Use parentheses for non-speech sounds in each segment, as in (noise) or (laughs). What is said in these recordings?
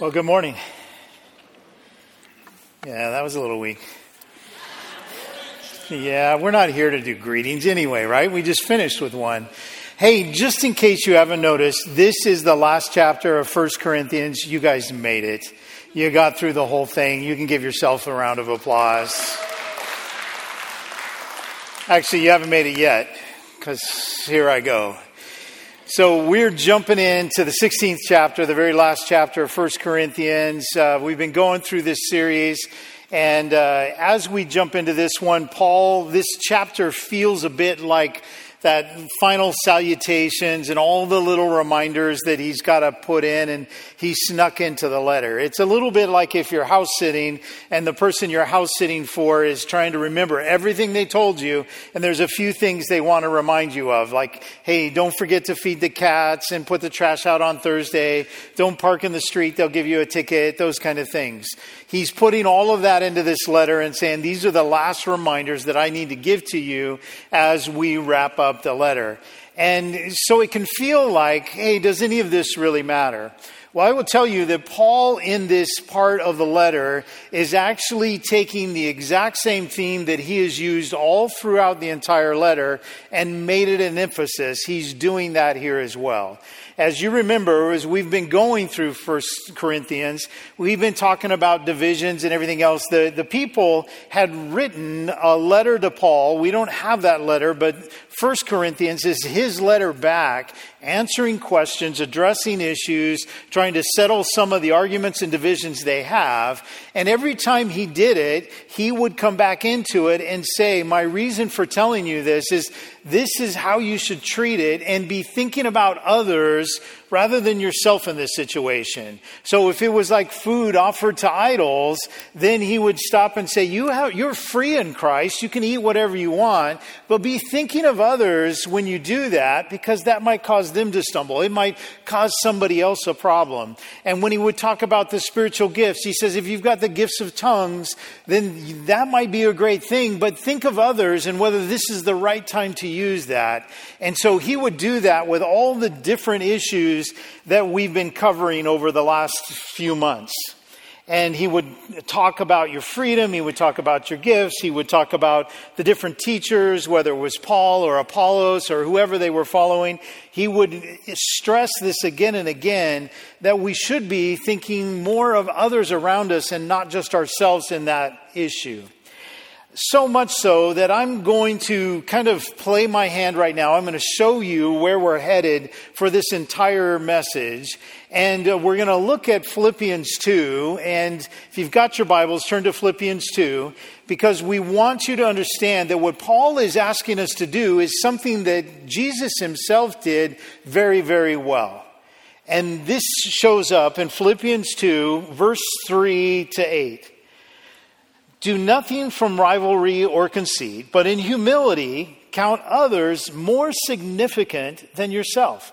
Well, good morning. Yeah, that was a little weak. Yeah, we're not here to do greetings anyway, right? We just finished with one. Hey, just in case you haven't noticed, this is the last chapter of First Corinthians. You guys made it. You got through the whole thing. You can give yourself a round of applause. Actually, you haven't made it yet, because here I go. So we're jumping into the 16th chapter, the very last chapter of 1 Corinthians. Uh, we've been going through this series. And uh, as we jump into this one, Paul, this chapter feels a bit like that final salutations and all the little reminders that he's got to put in and he snuck into the letter. It's a little bit like if you're house sitting and the person you're house sitting for is trying to remember everything they told you and there's a few things they want to remind you of like, hey, don't forget to feed the cats and put the trash out on Thursday. Don't park in the street. They'll give you a ticket. Those kind of things. He's putting all of that into this letter and saying, these are the last reminders that I need to give to you as we wrap up the letter. And so it can feel like, hey, does any of this really matter? Well, I will tell you that Paul, in this part of the letter, is actually taking the exact same theme that he has used all throughout the entire letter and made it an emphasis. He's doing that here as well. As you remember, as we've been going through First Corinthians, we've been talking about divisions and everything else. The, the people had written a letter to Paul. We don't have that letter, but First Corinthians is his letter back, answering questions, addressing issues, trying to settle some of the arguments and divisions they have. And every time he did it, he would come back into it and say, My reason for telling you this is this is how you should treat it and be thinking about others rather than yourself in this situation. So if it was like food offered to idols, then he would stop and say, you have, you're free in Christ. You can eat whatever you want, but be thinking of others when you do that because that might cause them to stumble. It might cause somebody else a problem. And when he would talk about the spiritual gifts, he says, if you've got the gifts of tongues, then that might be a great thing, but think of others and whether this is the right time to use that. And so he would do that with all the different issues that we've been covering over the last few months. And he would talk about your freedom, he would talk about your gifts, he would talk about the different teachers, whether it was Paul or Apollos or whoever they were following. He would stress this again and again that we should be thinking more of others around us and not just ourselves in that issue. So much so that I'm going to kind of play my hand right now. I'm going to show you where we're headed for this entire message. And uh, we're going to look at Philippians 2. And if you've got your Bibles, turn to Philippians 2 because we want you to understand that what Paul is asking us to do is something that Jesus himself did very, very well. And this shows up in Philippians 2, verse 3 to 8. Do nothing from rivalry or conceit, but in humility count others more significant than yourself.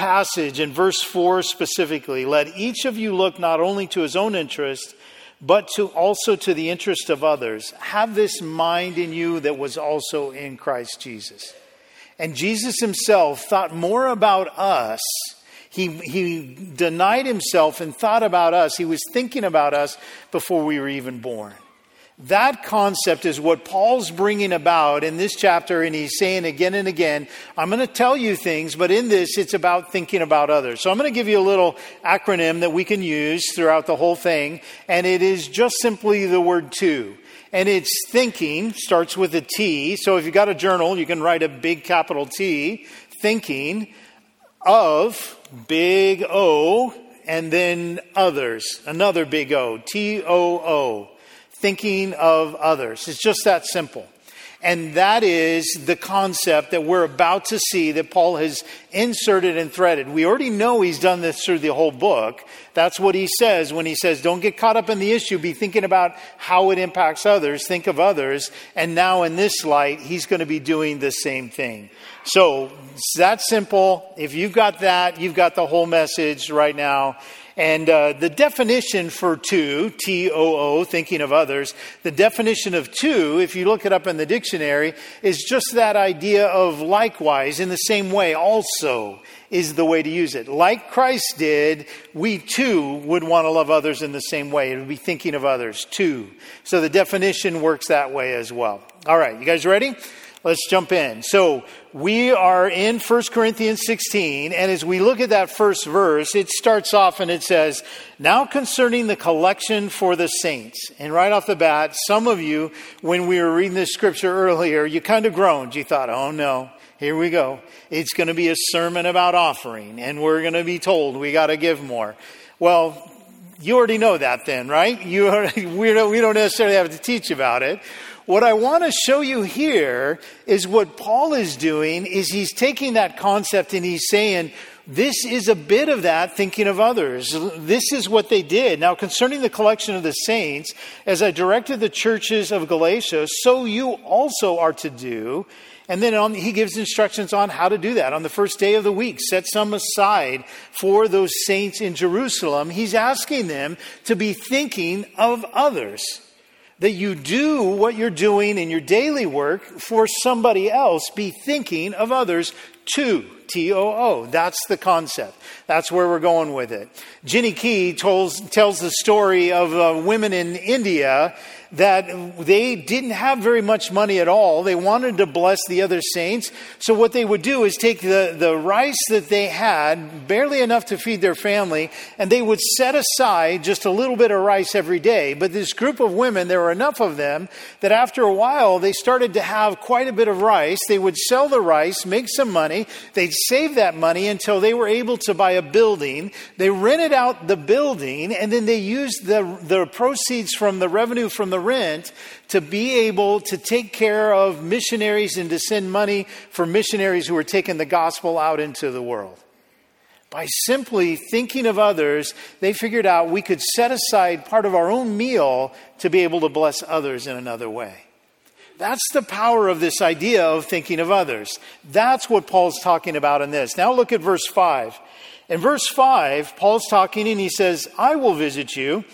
passage in verse 4 specifically, let each of you look not only to his own interest, but to also to the interest of others. Have this mind in you that was also in Christ Jesus. And Jesus himself thought more about us. He, he denied himself and thought about us. He was thinking about us before we were even born. That concept is what Paul's bringing about in this chapter, and he's saying again and again, I'm going to tell you things, but in this, it's about thinking about others. So I'm going too give you a little acronym that we can use throughout the whole thing, and it is just simply the word to. And it's thinking, starts with a T. So if you've got a journal, you can write a big capital T, thinking of big O, and then others, another big O, T O O thinking of others. It's just that simple. And that is the concept that we're about to see that Paul has inserted and threaded. We already know he's done this through the whole book. That's what he says when he says, don't get caught up in the issue. Be thinking about how it impacts others. Think of others. And now in this light, he's going to be doing the same thing. So it's that simple. If you've got that, you've got the whole message right now. And uh, the definition for too, T O O, thinking of others, the definition of too, if you look it up in the dictionary, is just that idea of likewise, in the same way, also is the way to use it. Like Christ did, we too would want to love others in the same way. It would be thinking of others too. So the definition works that way as well. All right, you guys ready? Let's jump in. So we are in 1 Corinthians 16, and as we look at that first verse, it starts off and it says, Now concerning the collection for the saints. And right off the bat, some of you, when we were reading this scripture earlier, you kind of groaned. You thought, oh no, here we go. It's going to be a sermon about offering, and we're going to be told we got to give more. Well, you already know that then, right? You (laughs) we don't necessarily have to teach about it. What I want to show you here is what Paul is doing is he's taking that concept and he's saying, this is a bit of that thinking of others. This is what they did. Now, concerning the collection of the saints, as I directed the churches of Galatia, so you also are to do. And then on, he gives instructions on how to do that. On the first day of the week, set some aside for those saints in Jerusalem. He's asking them to be thinking of others that you do what you're doing in your daily work for somebody else, be thinking of others too. T O O. That's the concept. That's where we're going with it. Ginny Key tells, tells the story of uh, women in India that they didn't have very much money at all. They wanted to bless the other saints. So what they would do is take the, the rice that they had, barely enough to feed their family, and they would set aside just a little bit of rice every day. But this group of women, there were enough of them that after a while they started to have quite a bit of rice. They would sell the rice, make some money. They'd save that money until they were able to buy a building. They rented out the building and then they used the, the proceeds from the revenue from the rent to be able to take care of missionaries and to send money for missionaries who were taking the gospel out into the world. By simply thinking of others, they figured out we could set aside part of our own meal to be able to bless others in another way. That's the power of this idea of thinking of others. That's what Paul's talking about in this. Now look at verse 5. In verse 5, Paul's talking and he says, I will visit you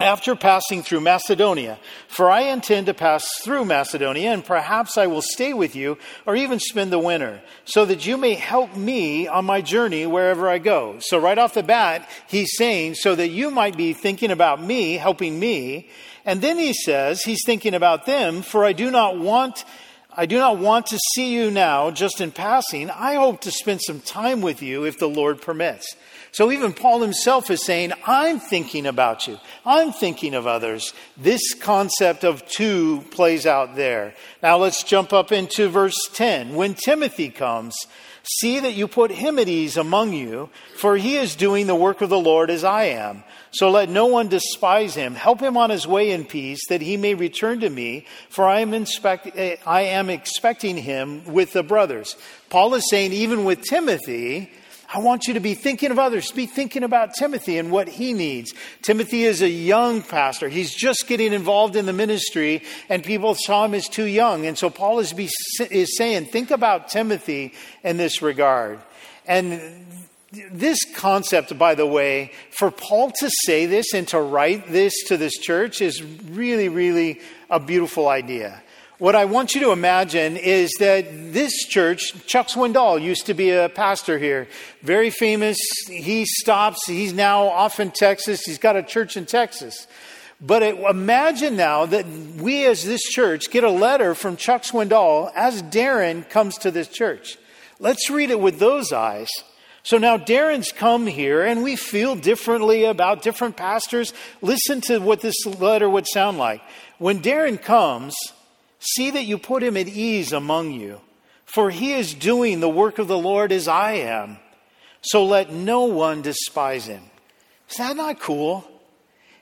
after passing through Macedonia. For I intend to pass through Macedonia, and perhaps I will stay with you or even spend the winter, so that you may help me on my journey wherever I go. So, right off the bat, he's saying, so that you might be thinking about me, helping me. And then he says, he's thinking about them, for I do not want. I do not want to see you now just in passing. I hope to spend some time with you if the Lord permits. So even Paul himself is saying, I'm thinking about you. I'm thinking of others. This concept of too plays out there. Now let's jump up into verse 10. When Timothy comes, see that you put him at ease among you, for he is doing the work of the Lord as I am. So let no one despise him. Help him on his way in peace, that he may return to me, for I am, inspect- eh, I am expecting him with the brothers. Paul is saying, even with Timothy, I want you to be thinking of others. Be thinking about Timothy and what he needs. Timothy is a young pastor. He's just getting involved in the ministry, and people saw him as too young. And so Paul is, be, is saying, think about Timothy in this regard. And this concept, by the way, for Paul to say this and to write this to this church is really, really a beautiful idea. What I want you to imagine is that this church, Chuck Swindoll used to be a pastor here, very famous. He stops, he's now off in Texas, he's got a church in Texas. But it, imagine now that we as this church get a letter from Chuck Swindoll as Darren comes to this church. Let's read it with those eyes. So now Darren's come here and we feel differently about different pastors. Listen to what this letter would sound like. When Darren comes, See that you put him at ease among you, for he is doing the work of the Lord as I am. So let no one despise him. Is that not cool?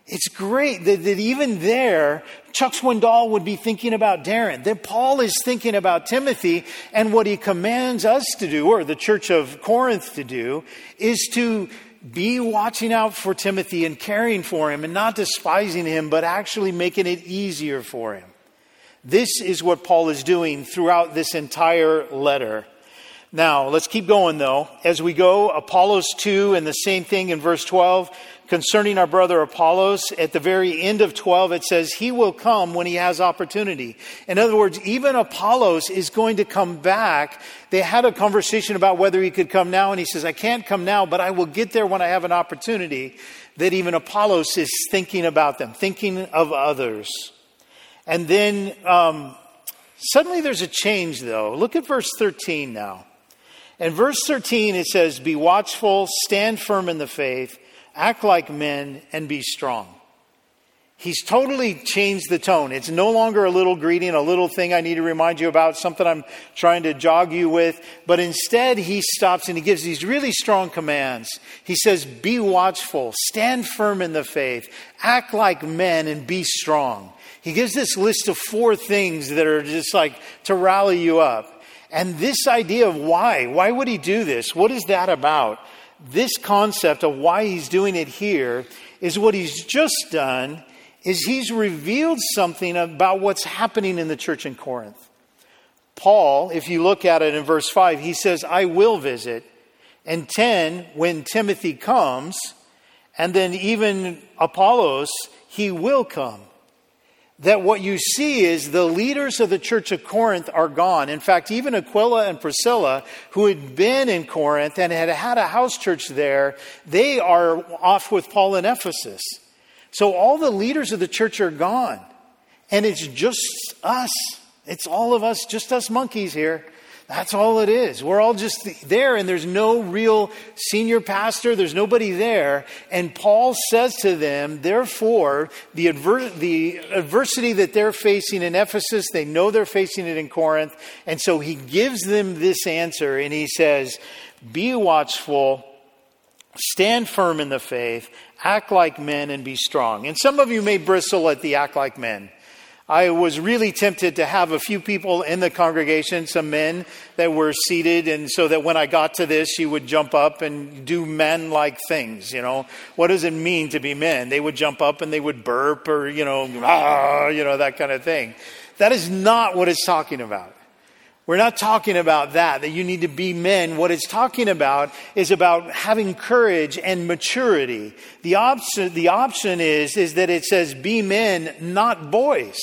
It's great that, that even there, Chuck Swindoll would be thinking about Darren, that Paul is thinking about Timothy, and what he commands us to do, or the church of Corinth to do, is to be watching out for Timothy and caring for him and not despising him, but actually making it easier for him. This is what Paul is doing throughout this entire letter. Now, let's keep going though. As we go, Apollos 2 and the same thing in verse 12 concerning our brother Apollos. At the very end of 12, it says, He will come when he has opportunity. In other words, even Apollos is going to come back. They had a conversation about whether he could come now, and he says, I can't come now, but I will get there when I have an opportunity. That even Apollos is thinking about them, thinking of others. And then um, suddenly there's a change, though. Look at verse 13 now. In verse 13, it says, Be watchful, stand firm in the faith, act like men, and be strong. He's totally changed the tone. It's no longer a little greeting, a little thing I need to remind you about, something I'm trying to jog you with. But instead, he stops and he gives these really strong commands. He says, Be watchful, stand firm in the faith, act like men, and be strong. He gives this list of four things that are just like to rally you up. And this idea of why, why would he do this? What is that about? This concept of why he's doing it here is what he's just done is he's revealed something about what's happening in the church in Corinth. Paul, if you look at it in verse 5, he says, I will visit. And 10, when Timothy comes, and then even Apollos, he will come that what you see is the leaders of the church of Corinth are gone. In fact, even Aquila and Priscilla, who had been in Corinth and had had a house church there, they are off with Paul in Ephesus. So all the leaders of the church are gone. And it's just us. It's all of us, just us monkeys here. That's all it is. We're all just there, and there's no real senior pastor. There's nobody there. And Paul says to them, therefore, the, adver- the adversity that they're facing in Ephesus, they know they're facing it in Corinth. And so he gives them this answer, and he says, Be watchful, stand firm in the faith, act like men, and be strong. And some of you may bristle at the act like men. I was really tempted to have a few people in the congregation, some men that were seated, and so that when I got to this, you would jump up and do men like things. You know, what does it mean to be men? They would jump up and they would burp or, you know, ah, you know, that kind of thing. That is not what it's talking about. We're not talking about that, that you need to be men. What it's talking about is about having courage and maturity. The option, the option is, is that it says be men, not boys.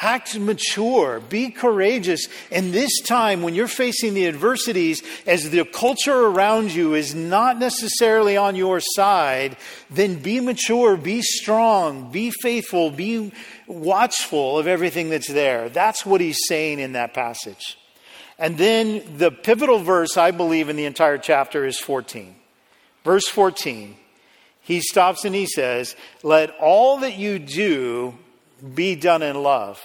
Act mature, be courageous. And this time, when you're facing the adversities, as the culture around you is not necessarily on your side, then be mature, be strong, be faithful, be watchful of everything that's there. That's what he's saying in that passage. And then the pivotal verse, I believe, in the entire chapter is 14. Verse 14, he stops and he says, Let all that you do be done in love.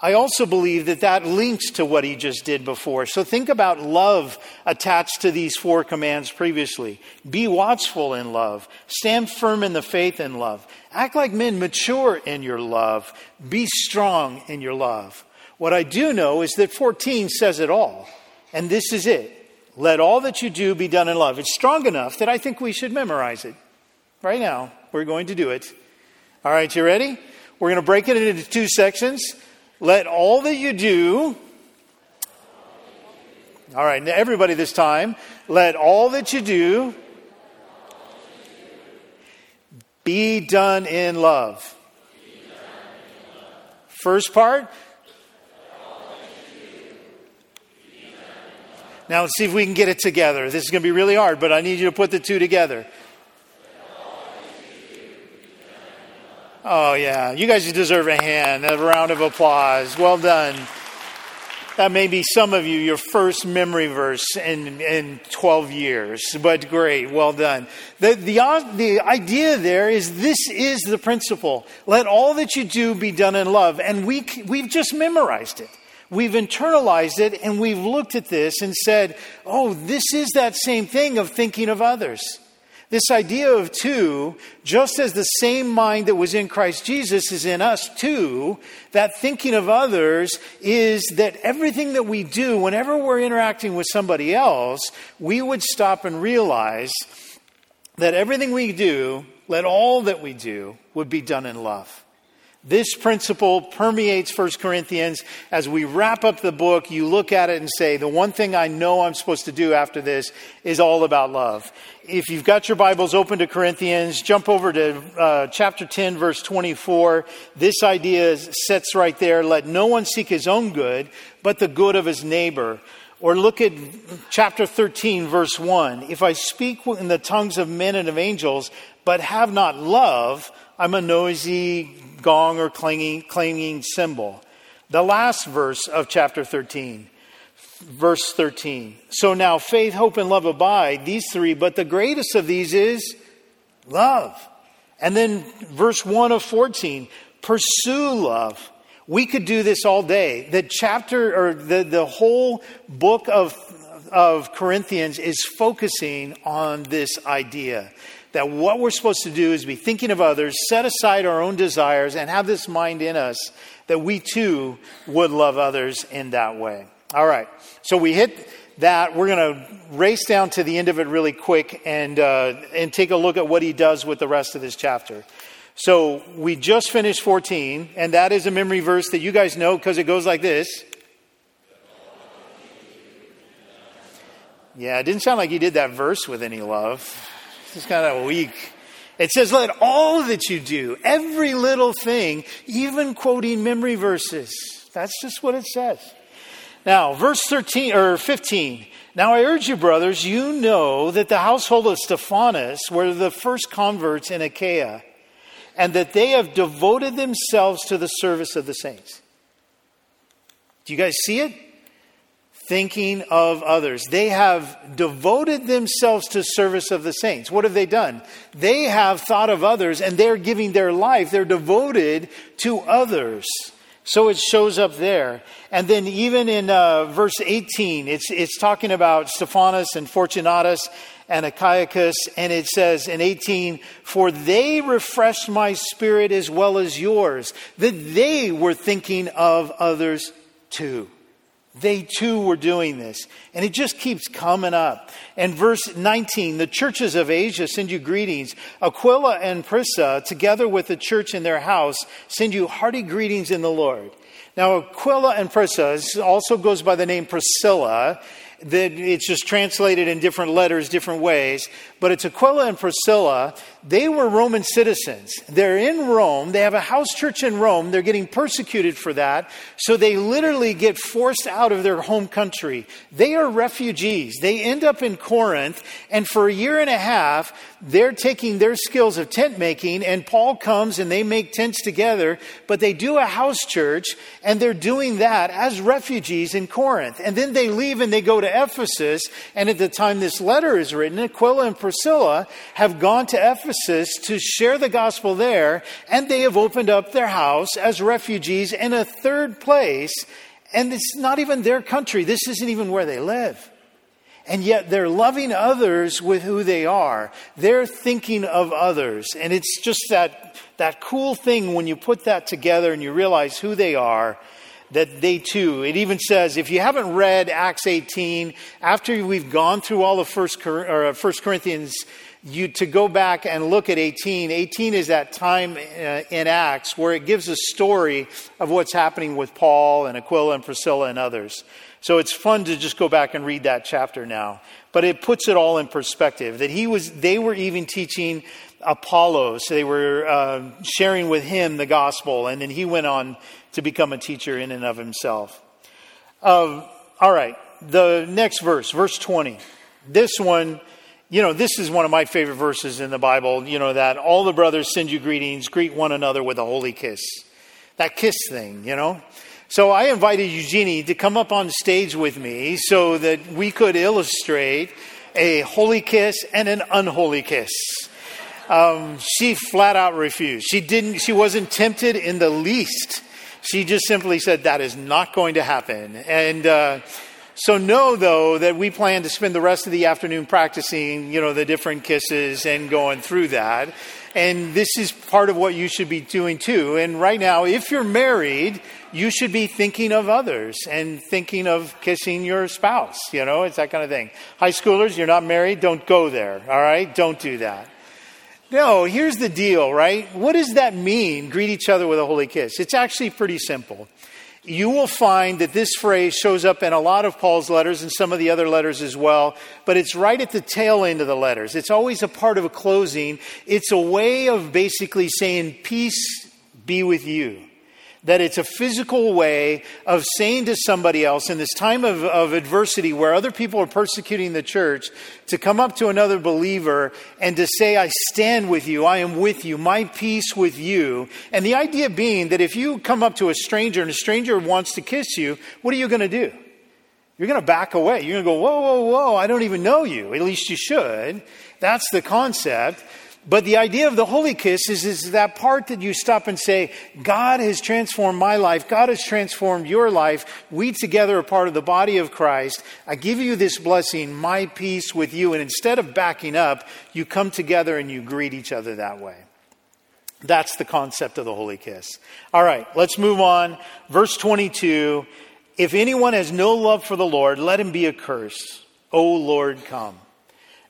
I also believe that that links to what he just did before. So think about love attached to these four commands previously. Be watchful in love. Stand firm in the faith in love. Act like men, mature in your love. Be strong in your love. What I do know is that 14 says it all. And this is it. Let all that you do be done in love. It's strong enough that I think we should memorize it. Right now, we're going to do it. All right, you ready? We're going to break it into two sections. Let all that you do, all right, everybody this time, let all that you do be done in love. First part. Now let's see if we can get it together. This is going to be really hard, but I need you to put the two together. Oh, yeah. You guys deserve a hand, a round of applause. Well done. That may be some of you, your first memory verse in, in 12 years, but great. Well done. The, the, the idea there is this is the principle. Let all that you do be done in love. And we, we've just memorized it. We've internalized it and we've looked at this and said, oh, this is that same thing of thinking of others. This idea of too, just as the same mind that was in Christ Jesus is in us too, that thinking of others is that everything that we do, whenever we're interacting with somebody else, we would stop and realize that everything we do, let all that we do, would be done in love. This principle permeates 1 Corinthians. As we wrap up the book, you look at it and say, the one thing I know I'm supposed to do after this is all about love. If you've got your Bibles open to Corinthians, jump over to uh, chapter 10, verse 24. This idea sits right there. Let no one seek his own good, but the good of his neighbor. Or look at chapter 13, verse 1. If I speak in the tongues of men and of angels, but have not love, I'm a noisy gong or clanging, clanging cymbal. The last verse of chapter 13, verse 13. So now faith, hope, and love abide, these three, but the greatest of these is love. And then verse 1 of 14, pursue love. We could do this all day. The chapter or the, the whole book of, of Corinthians is focusing on this idea that what we're supposed to do is be thinking of others, set aside our own desires, and have this mind in us that we too would love others in that way. All right, so we hit that. We're going to race down to the end of it really quick and, uh, and take a look at what he does with the rest of this chapter. So we just finished 14, and that is a memory verse that you guys know because it goes like this. Yeah, it didn't sound like he did that verse with any love. It's just kind of weak. It says, let all that you do, every little thing, even quoting memory verses. That's just what it says. Now, verse 13 or 15. Now I urge you, brothers, you know that the household of Stephanas were the first converts in Achaia, and that they have devoted themselves to the service of the saints. Do you guys see it? Thinking of others. They have devoted themselves to service of the saints. What have they done? They have thought of others and they're giving their life. They're devoted to others. So it shows up there. And then even in uh, verse 18, it's, it's talking about Stephanas and Fortunatus and Achaicus, and it says in 18, For they refreshed my spirit as well as yours, that they were thinking of others too. They too were doing this. And it just keeps coming up. And verse 19 the churches of Asia send you greetings. Aquila and Prisca, together with the church in their house, send you hearty greetings in the Lord. Now, Aquila and Prisca also goes by the name Priscilla that it's just translated in different letters, different ways. But it's Aquila and Priscilla. They were Roman citizens. They're in Rome. They have a house church in Rome. They're getting persecuted for that. So they literally get forced out of their home country. They are refugees. They end up in Corinth. And for a year and a half, they're taking their skills of tent making. And Paul comes and they make tents together. But they do a house church. And they're doing that as refugees in Corinth. And then they leave and they go to to Ephesus, and at the time this letter is written, Aquila and Priscilla have gone to Ephesus to share the gospel there, and they have opened up their house as refugees in a third place, and it's not even their country. This isn't even where they live. And yet they're loving others with who they are. They're thinking of others. And it's just that, that cool thing when you put that together and you realize who they are that they too, it even says, if you haven't read Acts 18, after we've gone through all of First, uh, Corinthians, you to go back and look at 18. 18 is that time uh, in Acts where it gives a story of what's happening with Paul and Aquila and Priscilla and others. So it's fun to just go back and read that chapter now. But it puts it all in perspective that he was, they were even teaching Apollos. They were uh, sharing with him the gospel, and then he went on to become a teacher in and of himself. Uh, all right, the next verse, verse 20. This one, you know, this is one of my favorite verses in the Bible, you know, that all the brothers send you greetings, greet one another with a holy kiss. That kiss thing, you know. So I invited Eugenie to come up on stage with me so that we could illustrate a holy kiss and an unholy kiss. Um, she flat out refused. She didn't. She wasn't tempted in the least. She just simply said that is not going to happen. And uh, So know though that we plan to spend the rest of the afternoon practicing, you know, the different kisses and going through that. And this is part of what you should be doing too. And right now, if you're married, you should be thinking of others and thinking of kissing your spouse. You know, it's that kind of thing. High schoolers, you're not married, don't go there. All right? Don't do that. No, here's the deal, right? What does that mean, greet each other with a holy kiss? It's actually pretty simple you will find that this phrase shows up in a lot of Paul's letters and some of the other letters as well, but it's right at the tail end of the letters. It's always a part of a closing. It's a way of basically saying, Peace be with you that it's a physical way of saying to somebody else in this time of, of adversity where other people are persecuting the church to come up to another believer and to say, I stand with you, I am with you, my peace with you. And the idea being that if you come up to a stranger and a stranger wants to kiss you, what are you going to do? You're going to back away. You're going to go, whoa, whoa, whoa, I don't even know you. At least you should. That's the concept. But the idea of the holy kiss is, is that part that you stop and say, God has transformed my life. God has transformed your life. We together are part of the body of Christ. I give you this blessing, my peace with you. And instead of backing up, you come together and you greet each other that way. That's the concept of the holy kiss. All right, let's move on. Verse 22 If anyone has no love for the Lord, let him be accursed. O Lord, come.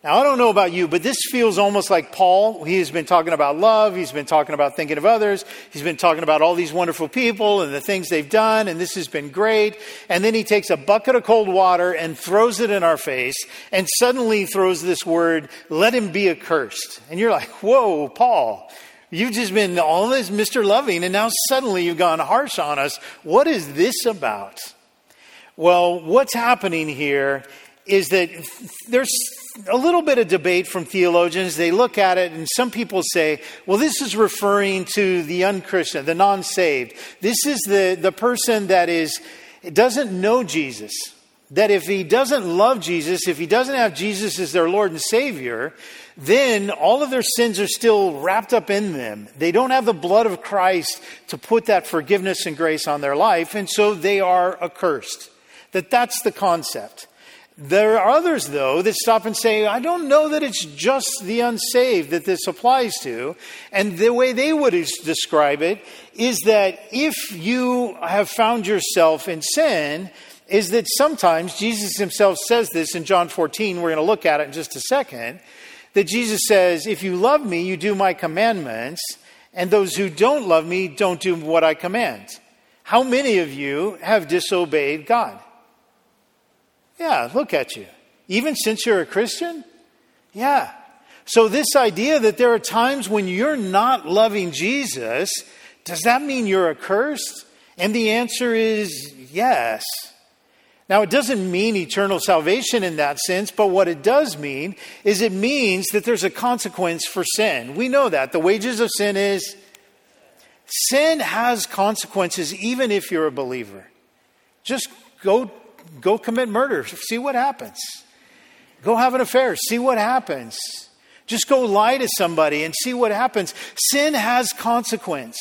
Now, I don't know about you, but this feels almost like Paul. He has been talking about love. He's been talking about thinking of others. He's been talking about all these wonderful people and the things they've done, and this has been great. And then he takes a bucket of cold water and throws it in our face, and suddenly throws this word, let him be accursed. And you're like, whoa, Paul. You've just been all this Mr. Loving, and now suddenly you've gone harsh on us. What is this about? Well, what's happening here is that there's a little bit of debate from theologians. They look at it, and some people say, well, this is referring to the unchristian, the non saved. This is the, the person that is, doesn't know Jesus. That if he doesn't love Jesus, if he doesn't have Jesus as their Lord and Savior, then all of their sins are still wrapped up in them. They don't have the blood of Christ to put that forgiveness and grace on their life, and so they are accursed. That that's the concept. There are others, though, that stop and say, I don't know that it's just the unsaved that this applies to. And the way they would describe it is that if you have found yourself in sin, is that sometimes Jesus himself says this in John 14. We're going to look at it in just a second. That Jesus says, If you love me, you do my commandments, and those who don't love me don't do what I command. How many of you have disobeyed God? Yeah, look at you. Even since you're a Christian? Yeah. So, this idea that there are times when you're not loving Jesus, does that mean you're accursed? And the answer is yes. Now, it doesn't mean eternal salvation in that sense, but what it does mean is it means that there's a consequence for sin. We know that. The wages of sin is sin has consequences even if you're a believer. Just go go commit murder, see what happens. Go have an affair, see what happens. Just go lie to somebody and see what happens. Sin has consequence.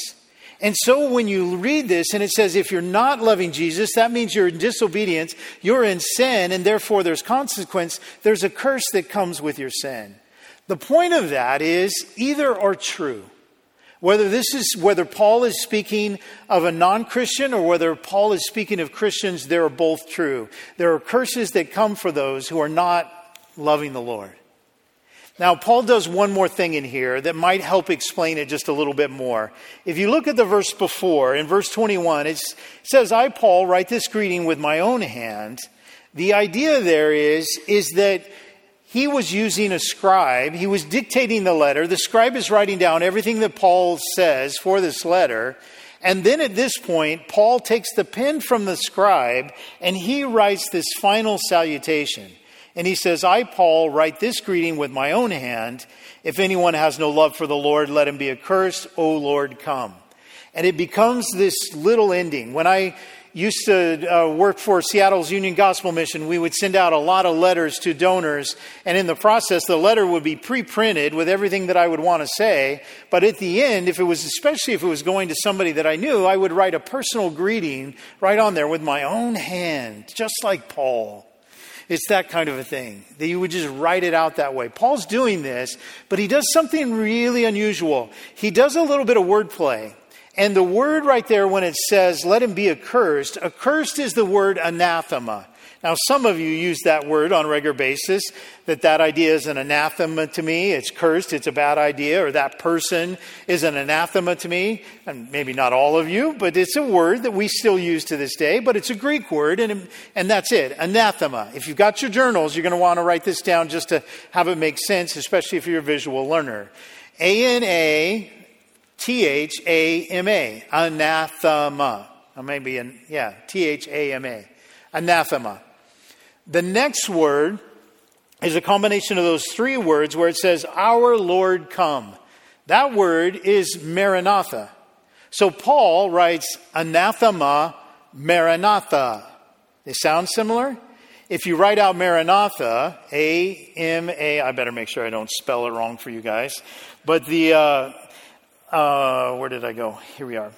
And so when you read this and it says, if you're not loving Jesus, that means you're in disobedience, you're in sin, and therefore there's consequence. There's a curse that comes with your sin. The point of that is either are true. Whether this is whether Paul is speaking of a non-Christian or whether Paul is speaking of Christians, they are both true. There are curses that come for those who are not loving the Lord. Now, Paul does one more thing in here that might help explain it just a little bit more. If you look at the verse before, in verse 21, it says, I, Paul, write this greeting with my own hand. The idea there is, is that he was using a scribe. He was dictating the letter. The scribe is writing down everything that Paul says for this letter. And then at this point, Paul takes the pen from the scribe and he writes this final salutation. And he says, I, Paul, write this greeting with my own hand. If anyone has no love for the Lord, let him be accursed. O Lord, come. And it becomes this little ending. When I used to uh, work for Seattle's Union Gospel Mission, we would send out a lot of letters to donors. And in the process, the letter would be pre printed with everything that I would want to say. But at the end, if it was, especially if it was going to somebody that I knew, I would write a personal greeting right on there with my own hand, just like Paul. It's that kind of a thing that you would just write it out that way. Paul's doing this, but he does something really unusual. He does a little bit of wordplay. And the word right there, when it says, let him be accursed, accursed is the word anathema. Now, some of you use that word on a regular basis, that that idea is an anathema to me. It's cursed, it's a bad idea, or that person is an anathema to me. And maybe not all of you, but it's a word that we still use to this day, but it's a Greek word, and, and that's it, anathema. If you've got your journals, you're going to want to write this down just to have it make sense, especially if you're a visual learner. A N A T H A M A, anathema. Or maybe, an, yeah, T H A M A, anathema. The next word is a combination of those three words where it says, Our Lord come. That word is Maranatha. So Paul writes anathema, Maranatha. They sound similar? If you write out Maranatha, A M A, I better make sure I don't spell it wrong for you guys. But the, uh, uh, where did I go? Here we are.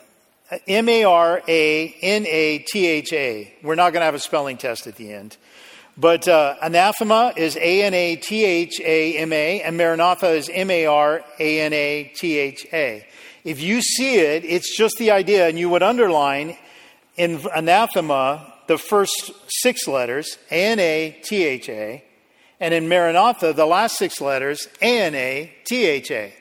M A R A N A T H A. We're not going to have a spelling test at the end. But uh, anathema is A N A T H A M A, and Maranatha is M A R A N A T H A. If you see it, it's just the idea, and you would underline in anathema the first six letters, A N A T H A, and in Maranatha the last six letters, A N A T H A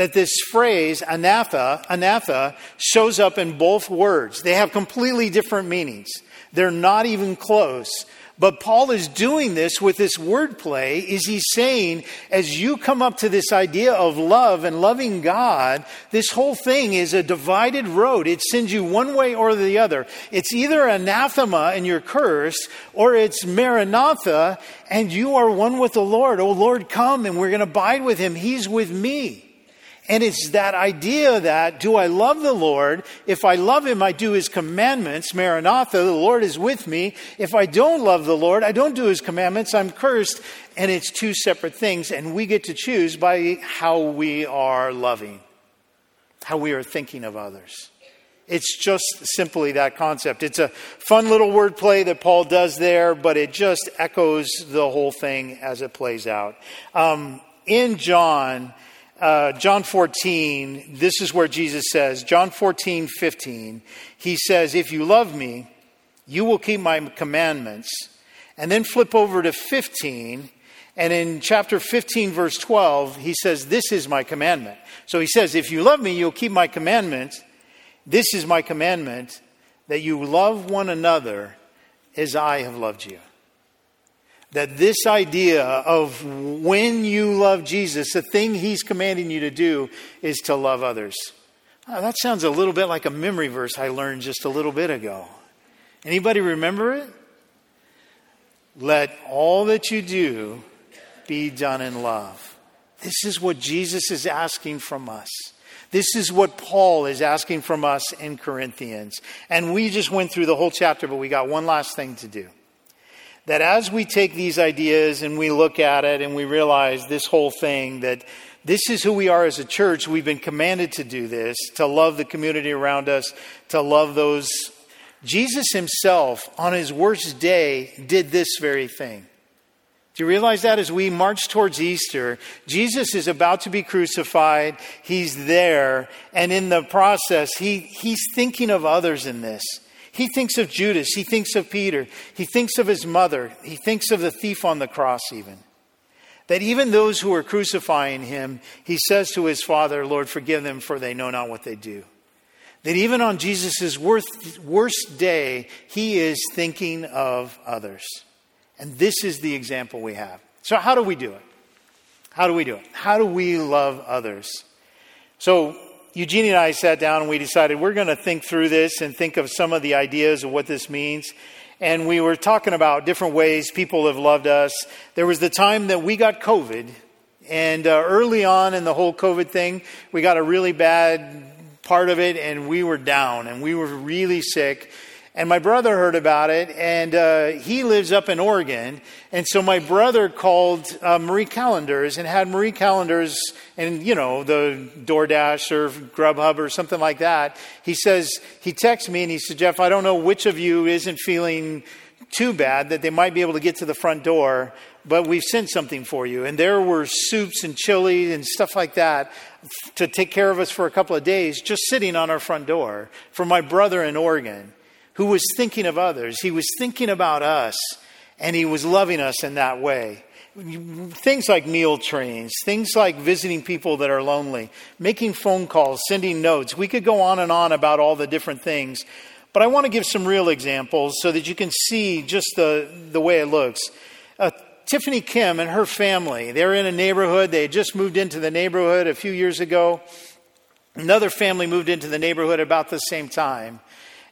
that this phrase, anatha, anatha, shows up in both words. They have completely different meanings. They're not even close. But Paul is doing this with this wordplay. Is he saying, as you come up to this idea of love and loving God, this whole thing is a divided road. It sends you one way or the other. It's either anathema and you're cursed, or it's maranatha and you are one with the Lord. Oh Lord, come and we're going to abide with him. He's with me. And it's that idea that, do I love the Lord? If I love Him, I do His commandments. Maranatha, the Lord is with me. If I don't love the Lord, I don't do His commandments, I'm cursed. And it's two separate things. And we get to choose by how we are loving, how we are thinking of others. It's just simply that concept. It's a fun little wordplay that Paul does there, but it just echoes the whole thing as it plays out. Um, in John, uh, John 14, this is where Jesus says, John 14, 15, he says, If you love me, you will keep my commandments. And then flip over to 15, and in chapter 15, verse 12, he says, This is my commandment. So he says, If you love me, you'll keep my commandments. This is my commandment, that you love one another as I have loved you that this idea of when you love Jesus, the thing he's commanding you to do is to love others. Oh, that sounds a little bit like a memory verse I learned just a little bit ago. Anybody remember it? Let all that you do be done in love. This is what Jesus is asking from us. This is what Paul is asking from us in Corinthians. And we just went through the whole chapter, but we got one last thing to do that as we take these ideas and we look at it and we realize this whole thing, that this is who we are as a church, we've been commanded to do this, to love the community around us, to love those. Jesus himself, on his worst day, did this very thing. Do you realize that as we march towards Easter, Jesus is about to be crucified. He's there. And in the process, he, he's thinking of others in this. He thinks of Judas. He thinks of Peter. He thinks of his mother. He thinks of the thief on the cross, even. That even those who are crucifying him, he says to his Father, Lord, forgive them, for they know not what they do. That even on Jesus' worst day, he is thinking of others. And this is the example we have. So, how do we do it? How do we do it? How do we love others? So, Eugenie and I sat down and we decided we're going to think through this and think of some of the ideas of what this means. And we were talking about different ways people have loved us. There was the time that we got COVID. And uh, early on in the whole COVID thing, we got a really bad part of it and we were down and we were really sick. And my brother heard about it, and uh, he lives up in Oregon. And so my brother called uh, Marie Callender's and had Marie Callender's and, you know, the DoorDash or Grubhub or something like that. He says, he texts me and he says, Jeff, I don't know which of you isn't feeling too bad that they might be able to get to the front door, but we've sent something for you. And there were soups and chili and stuff like that to take care of us for a couple of days, just sitting on our front door for my brother in Oregon who was thinking of others. He was thinking about us, and he was loving us in that way. Things like meal trains, things like visiting people that are lonely, making phone calls, sending notes. We could go on and on about all the different things, but I want to give some real examples so that you can see just the, the way it looks. Uh, Tiffany Kim and her family, they're in a neighborhood. They had just moved into the neighborhood a few years ago. Another family moved into the neighborhood about the same time.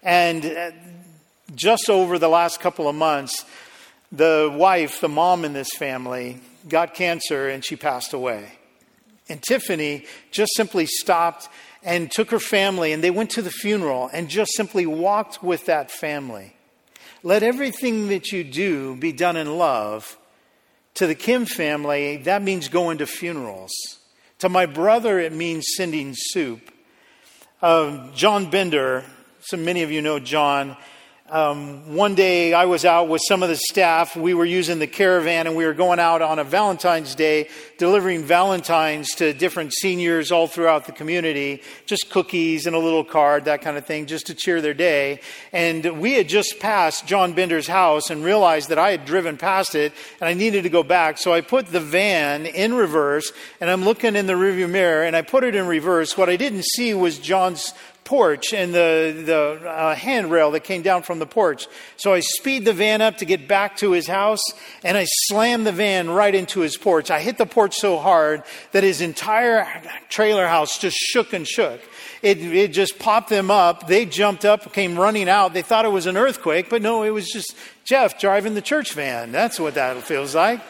And uh, just over the last couple of months, the wife, the mom in this family, got cancer and she passed away. And Tiffany just simply stopped and took her family and they went to the funeral and just simply walked with that family. Let everything that you do be done in love. To the Kim family, that means going to funerals. To my brother, it means sending soup. Uh, John Bender, so many of you know John. Um, one day I was out with some of the staff. We were using the caravan and we were going out on a Valentine's Day delivering Valentines to different seniors all throughout the community. Just cookies and a little card, that kind of thing, just to cheer their day. And we had just passed John Bender's house and realized that I had driven past it and I needed to go back. So I put the van in reverse and I'm looking in the rearview mirror and I put it in reverse. What I didn't see was John's porch and the, the uh, handrail that came down from the porch. So I speed the van up to get back to his house, and I slam the van right into his porch. I hit the porch so hard that his entire trailer house just shook and shook. It, it just popped them up. They jumped up, came running out. They thought it was an earthquake, but no, it was just Jeff driving the church van. That's what that feels like.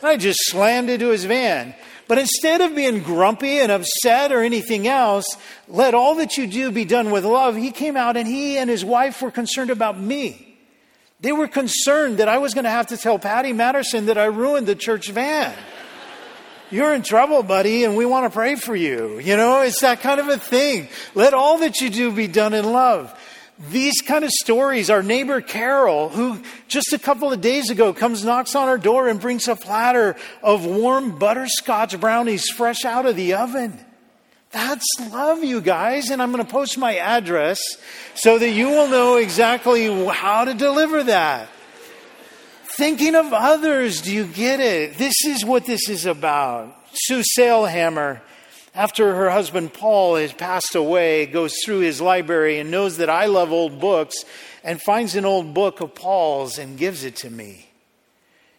I just slammed into his van. But instead of being grumpy and upset or anything else, let all that you do be done with love. He came out and he and his wife were concerned about me. They were concerned that I was going to have to tell Patty Matterson that I ruined the church van. You're in trouble, buddy, and we want to pray for you. You know, it's that kind of a thing. Let all that you do be done in love these kind of stories, our neighbor Carol, who just a couple of days ago comes, knocks on our door, and brings a platter of warm butterscotch brownies fresh out of the oven. That's love, you guys. And I'm going to post my address so that you will know exactly how to deliver that. Thinking of others, do you get it? This is what this is about. Sue Sailhamer after her husband Paul has passed away, goes through his library and knows that I love old books and finds an old book of Paul's and gives it to me.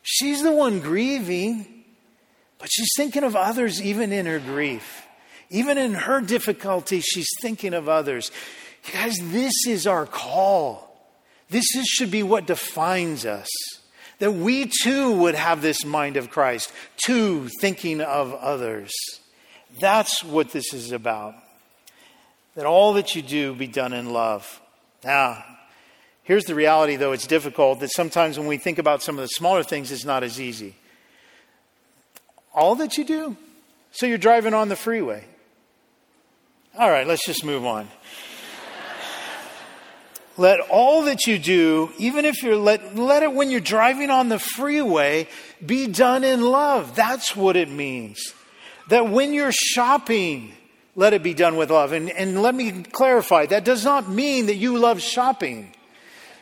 She's the one grieving, but she's thinking of others even in her grief. Even in her difficulty, she's thinking of others. Guys, this is our call. This is, should be what defines us. That we too would have this mind of Christ, too thinking of others. That's what this is about. That all that you do be done in love. Now, here's the reality, though it's difficult, that sometimes when we think about some of the smaller things, it's not as easy. All that you do. So you're driving on the freeway. All right, let's just move on. let all that you do, even if you're let, let it when you're driving on the freeway, be done in love. That's what it means that when you're shopping, let it be done with love. And, and let me clarify that does not mean that you love shopping.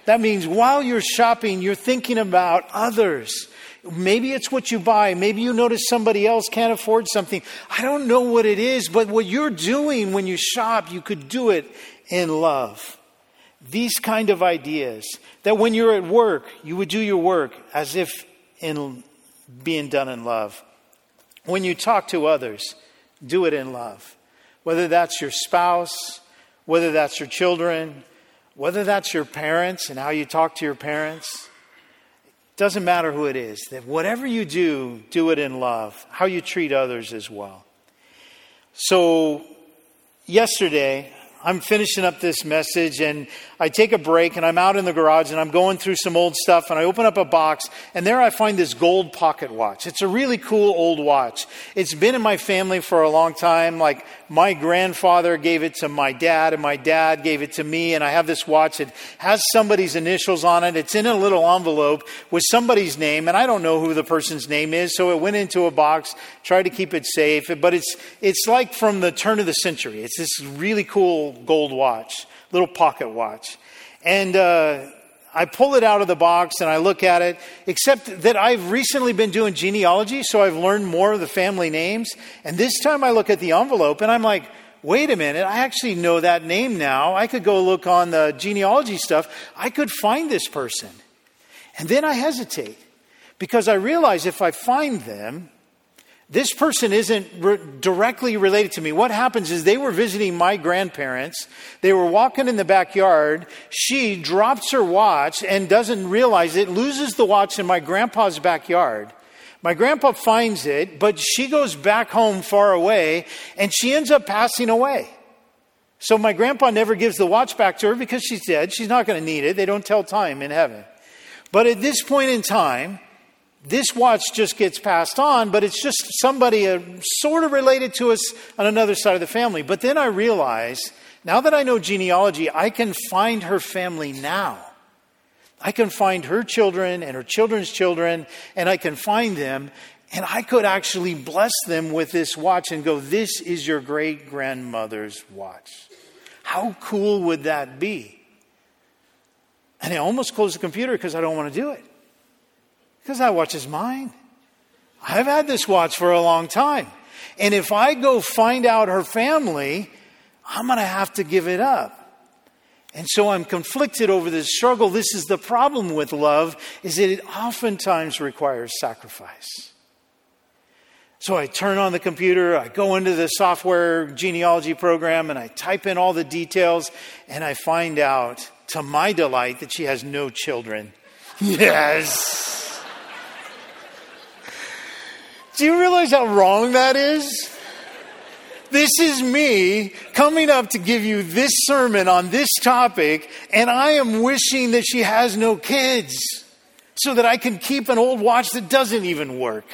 That means while you're shopping, you're thinking about others. Maybe it's what you buy. Maybe you notice somebody else can't afford something. I don't know what it is, but what you're doing when you shop, you could do it in love. These kind of ideas that when you're at work, you would do your work as if in being done in love. When you talk to others, do it in love. Whether that's your spouse, whether that's your children, whether that's your parents and how you talk to your parents, it doesn't matter who it is. That whatever you do, do it in love. How you treat others as well. So, yesterday, I'm finishing up this message and I take a break and I'm out in the garage and I'm going through some old stuff and I open up a box and there I find this gold pocket watch. It's a really cool old watch. It's been in my family for a long time. Like my grandfather gave it to my dad and my dad gave it to me and I have this watch. It has somebody's initials on it. It's in a little envelope with somebody's name and I don't know who the person's name is. So it went into a box, tried to keep it safe, but it's, it's like from the turn of the century. It's this really cool gold watch, little pocket watch. And uh, I pull it out of the box and I look at it, except that I've recently been doing genealogy, so I've learned more of the family names. And this time I look at the envelope and I'm like, wait a minute, I actually know that name now. I could go look on the genealogy stuff. I could find this person. And then I hesitate because I realize if I find them, this person isn't re- directly related to me. What happens is they were visiting my grandparents. They were walking in the backyard. She drops her watch and doesn't realize it, loses the watch in my grandpa's backyard. My grandpa finds it, but she goes back home far away and she ends up passing away. So my grandpa never gives the watch back to her because she's dead. She's not going to need it. They don't tell time in heaven. But at this point in time, this watch just gets passed on, but it's just somebody uh, sort of related to us on another side of the family. But then I realize, now that I know genealogy, I can find her family now. I can find her children and her children's children, and I can find them, and I could actually bless them with this watch and go, This is your great grandmother's watch. How cool would that be? And I almost closed the computer because I don't want to do it. Because that watch is mine. I've had this watch for a long time. And if I go find out her family, I'm going to have to give it up. And so I'm conflicted over this struggle. This is the problem with love is that it oftentimes requires sacrifice. So I turn on the computer, I go into the software genealogy program and I type in all the details and I find out to my delight that she has no children. (laughs) Yes. Do you realize how wrong that is? This is me coming up to give you this sermon on this topic, and I am wishing that she has no kids so that I can keep an old watch that doesn't even work.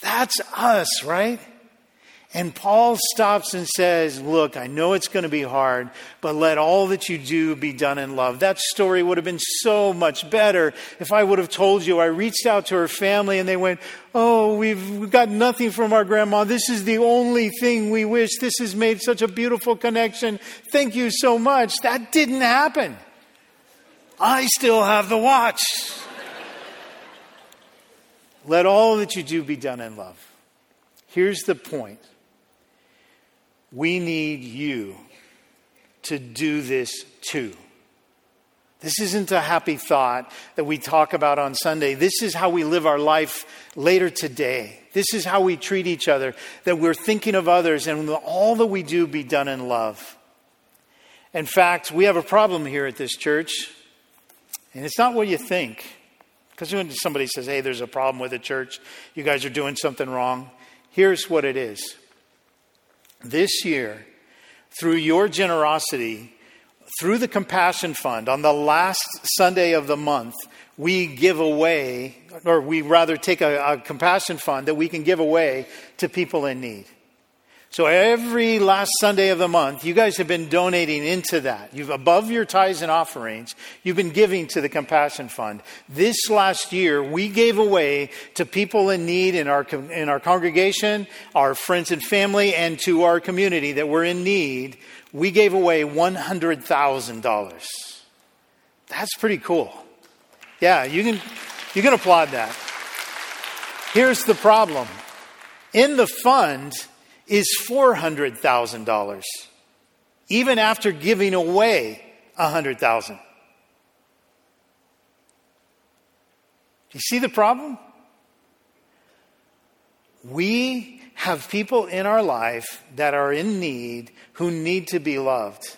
That's us, right? And Paul stops and says, Look, I know it's going to be hard, but let all that you do be done in love. That story would have been so much better if I would have told you. I reached out to her family and they went, Oh, we've we've got nothing from our grandma. This is the only thing we wish. This has made such a beautiful connection. Thank you so much. That didn't happen. I still have the watch. let all that you do be done in love. Here's the point we need you to do this too. This isn't a happy thought that we talk about on Sunday. This is how we live our life later today. This is how we treat each other, that we're thinking of others and all that we do be done in love. In fact, we have a problem here at this church, and it's not what you think. Because when somebody says, hey, there's a problem with the church, you guys are doing something wrong, here's what it is this year, through your generosity, through the Compassion Fund, on the last Sunday of the month, we give away, or we rather take a, a, compassion fund that we can give away to people in need. So every last Sunday of the month, you guys have been donating into that. You've above your tithes and offerings, you've been giving to the Compassion Fund. This last year, we gave away to people in need in our in our congregation, our friends and family, and to our community that were in need. We gave away one hundred thousand dollars. That's pretty cool. Yeah, you can you can applaud that. Here's the problem. In the fund, is $400,000, even after giving away 100,000. Do you see the problem? We have people in our life that are in need who need to be loved.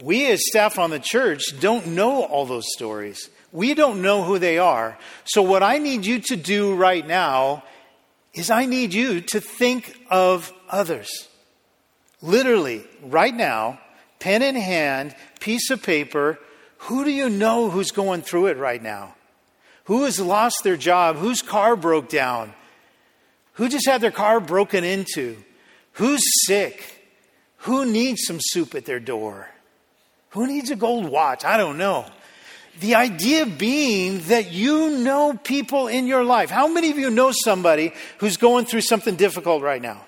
We, as staff on the church, don't know all those stories. We don't know who they are. So, what I need you to do right now is I need you to think of others. Literally, right now, pen in hand, piece of paper, who do you know who's going through it right now? Who has lost their job? Whose car broke down? Who just had their car broken into? Who's sick? Who needs some soup at their door? Who needs a gold watch? I don't know. The idea being that you know people in your life. How many of you know somebody who's going through something difficult right now?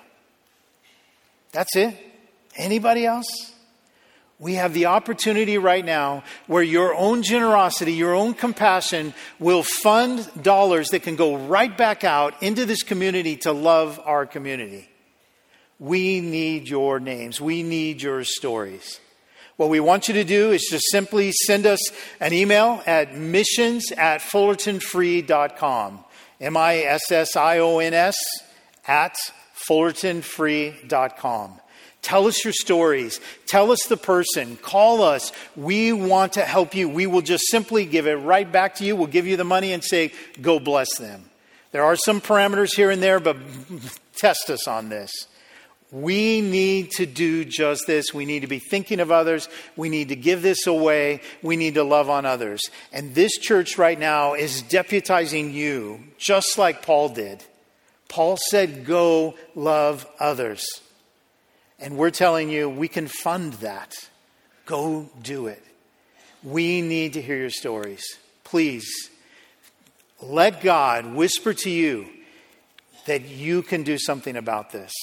That's it? Anybody else? We have the opportunity right now where your own generosity, your own compassion will fund dollars that can go right back out into this community to love our community. We need your names. We need your stories. What we want you to do is just simply send us an email at missions at fullertonfree.com. M I S S I O N S at fullertonfree.com. Tell us your stories. Tell us the person. Call us. We want to help you. We will just simply give it right back to you. We'll give you the money and say, go bless them. There are some parameters here and there, but (laughs) test us on this. We need to do just this. We need to be thinking of others. We need to give this away. We need to love on others. And this church right now is deputizing you, just like Paul did. Paul said, Go love others. And we're telling you we can fund that. Go do it. We need to hear your stories. Please let God whisper to you that you can do something about this.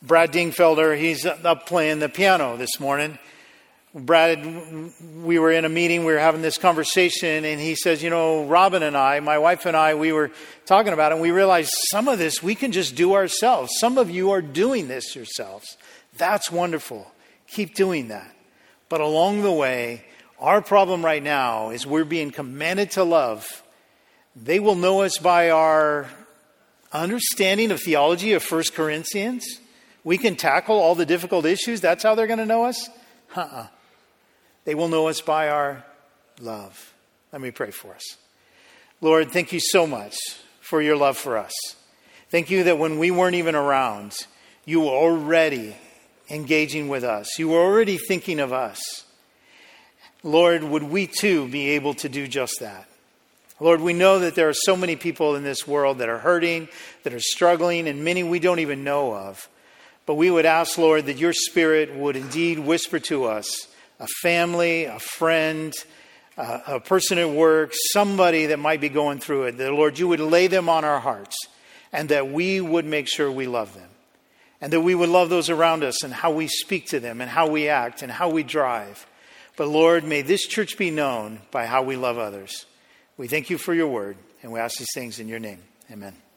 Brad Dingfelder, he's up playing the piano this morning. Brad, we were in a meeting, we were having this conversation, and he says, You know, Robin and I, my wife and I, we were talking about it, and we realized some of this we can just do ourselves. Some of you are doing this yourselves. That's wonderful. Keep doing that. But along the way, our problem right now is we're being commanded to love. They will know us by our understanding of theology of 1 Corinthians. We can tackle all the difficult issues. That's how they're going to know us? Uh uh-uh. They will know us by our love. Let me pray for us. Lord, thank you so much for your love for us. Thank you that when we weren't even around, you were already engaging with us. You were already thinking of us. Lord, would we too be able to do just that? Lord, we know that there are so many people in this world that are hurting, that are struggling, and many we don't even know of. But we would ask, Lord, that your Spirit would indeed whisper to us a family, a friend, uh, a person at work, somebody that might be going through it, that, Lord, you would lay them on our hearts and that we would make sure we love them. And that we would love those around us and how we speak to them and how we act and how we drive. But Lord, may this church be known by how we love others. We thank you for your word and we ask these things in your name. Amen.